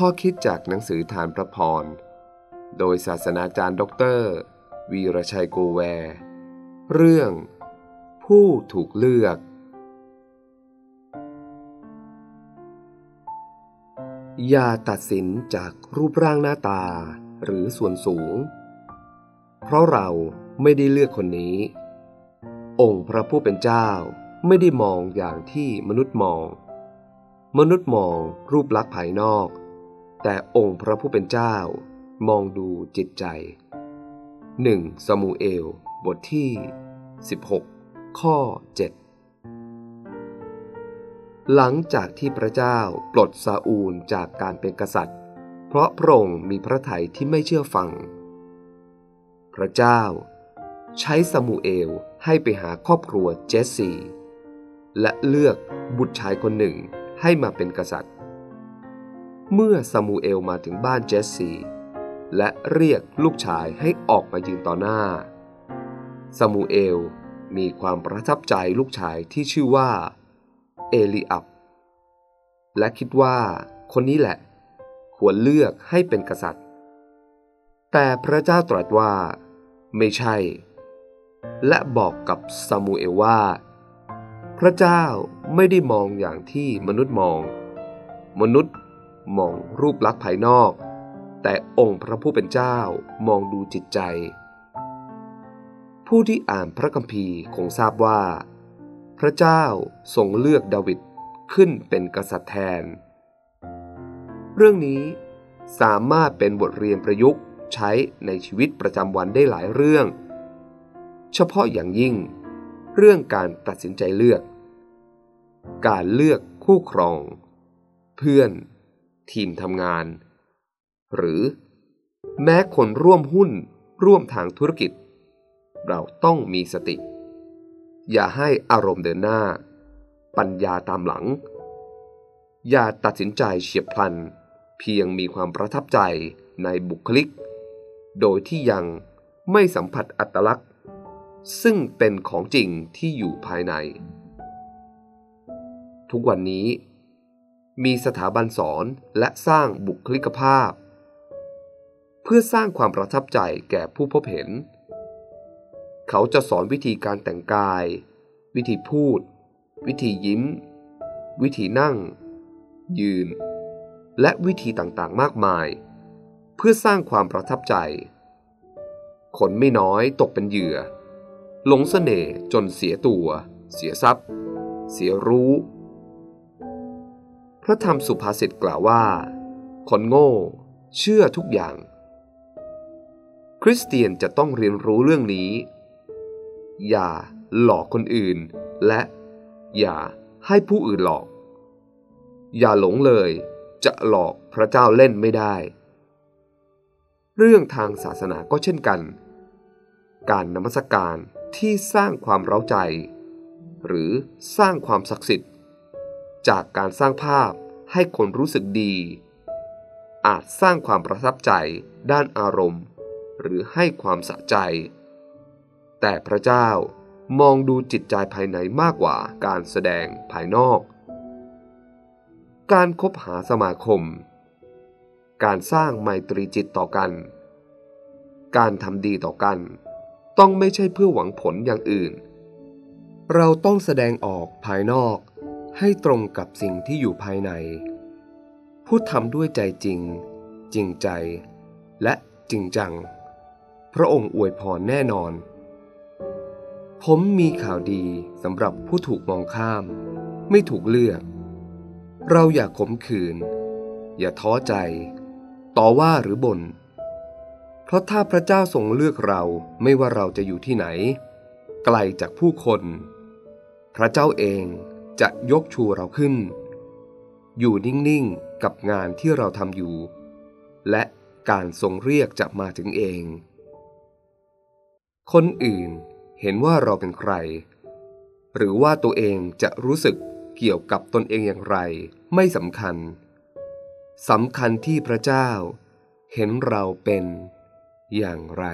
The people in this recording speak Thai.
ข้อคิดจากหนังสือธารพระพร โดยศาสนาจารย์ด็อกเตอร์ วีรชัยโกแวร์ เรื่อง ผู้ถูกเลือก อย่าตัดสินจากรูปร่างหน้าตาหรือส่วนสูง เพราะเราไม่ได้เลือกคนนี้ องค์พระผู้เป็นเจ้าไม่ได้มองอย่างที่มนุษย์มอง มนุษย์มองรูปลักษณ์ภายนอก แต่องค์พระผู้เป็นเจ้ามองดูจิตใจ 1. สมูเอล บทที่ 16 ข้อ 7 หลังจากที่พระเจ้าปลดซาอูลจากการเป็นกษัตริย์ เพราะพระองค์มีพระทัยที่ไม่เชื่อฟัง พระเจ้า ใช้ซามูเอลให้ไปหาครอบครัวเจสซีและเลือกบุตรชายคนหนึ่งให้มาเป็นกษัตริย์ เมื่อซามูเอลมาถึงบ้านเจสซีและเรียกลูกชายให้ออกมายืนต่อหน้า ซามูเอลมีความประทับใจลูกชายที่ชื่อว่า เอลีอับ และคิดว่าคนนี้แหละ ควรเลือกให้เป็นกษัตริย์ แต่พระเจ้าตรัสว่า ไม่ใช่ และบอกกับซามูเอลว่า พระเจ้าไม่ได้มองอย่างที่มนุษย์มอง มนุษย์ มองรูปลักษณ์ภายนอก แต่องค์พระผู้เป็นเจ้ามองดูจิตใจ ผู้ที่อ่านพระคัมภีร์คงทราบว่า พระเจ้าทรงเลือกดาวิดขึ้นเป็นกษัตริย์แทน เรื่องนี้สามารถเป็นบทเรียนประยุกต์ใช้ในชีวิตประจำวันได้หลายเรื่อง เฉพาะอย่างยิ่ง เรื่องการตัดสินใจเลือก การเลือกคู่ครอง เพื่อน ทีมทำงาน หรือแม้คนร่วมหุ้นร่วมทางธุรกิจ เราต้องมีสติ อย่าให้อารมณ์เดินหน้า ปัญญาตามหลัง อย่าตัดสินใจเฉียบพลัน เพียงมีความประทับใจในบุคลิก โดยที่ยังไม่สัมผัสอัตลักษณ์ ซึ่งเป็นของจริงที่อยู่ภายใน ทุกวันนี้ มีสถาบันสอนและสร้างบุคลิกภาพ เพื่อสร้างความประทับใจแก่ผู้พบเห็น เขาจะสอนวิธีการแต่งกาย วิธีพูด วิธียิ้ม วิธีนั่ง ยืน และวิธีต่างๆมากมาย เพื่อสร้างความประทับใจ คนไม่น้อยตกเป็นเหยื่อ หลงเสน่ห์จนเสียตัว เสียทรัพย์ เสียรู้ พระธรรมสุภาษิตกล่าวว่า คนโง่ เชื่อทุกอย่าง คริสเตียนจะต้องเรียนรู้เรื่องนี้ อย่าหลอกคนอื่น และอย่าให้ผู้อื่นหลอก อย่าหลงเลย จะหลอกพระเจ้าเล่นไม่ได้ เรื่องทางศาสนาก็เช่นกัน การนมัสการที่สร้างความเร้าใจ หรือสร้างความศักดิ์สิทธิ์ จากการสร้างภาพให้คนรู้สึกดี อาจสร้างความประทับใจด้านอารมณ์ หรือให้ความสะใจ แต่พระเจ้ามองดูจิตใจภายในมากกว่าการแสดงภายนอก การคบหาสมาคม การสร้างไมตรีจิตต่อกัน การทำดีต่อกัน ต้องไม่ใช่เพื่อหวังผลอย่างอื่น เราต้องแสดงออกภายนอก ให้ตรงกับสิ่งที่อยู่ภายในพูดทำด้วยใจจริง จริงใจ และจริงจัง พระองค์อวยพรแน่นอน ผมมีข่าวดีสำหรับผู้ถูกมองข้าม ไม่ถูกเลือก เราอย่าขมขื่น อย่าท้อใจ ต่อว่าหรือบน่นเพราะถ้าพระเจ้าทรงเลือกเราไม่ว่าเราจะอยู่ที่ไหน ไกลจากผู้คน พระเจ้าเอง จะยกชูเราขึ้น อยู่นิ่งๆกับงานที่เราทำอยู่ และการทรงเรียกจะมาถึงเอง คนอื่นเห็นว่าเราเป็นใคร หรือว่าตัวเองจะรู้สึกเกี่ยวกับตนเองอย่างไร ไม่สำคัญสำคัญที่พระเจ้า เห็นเราเป็นอย่างไร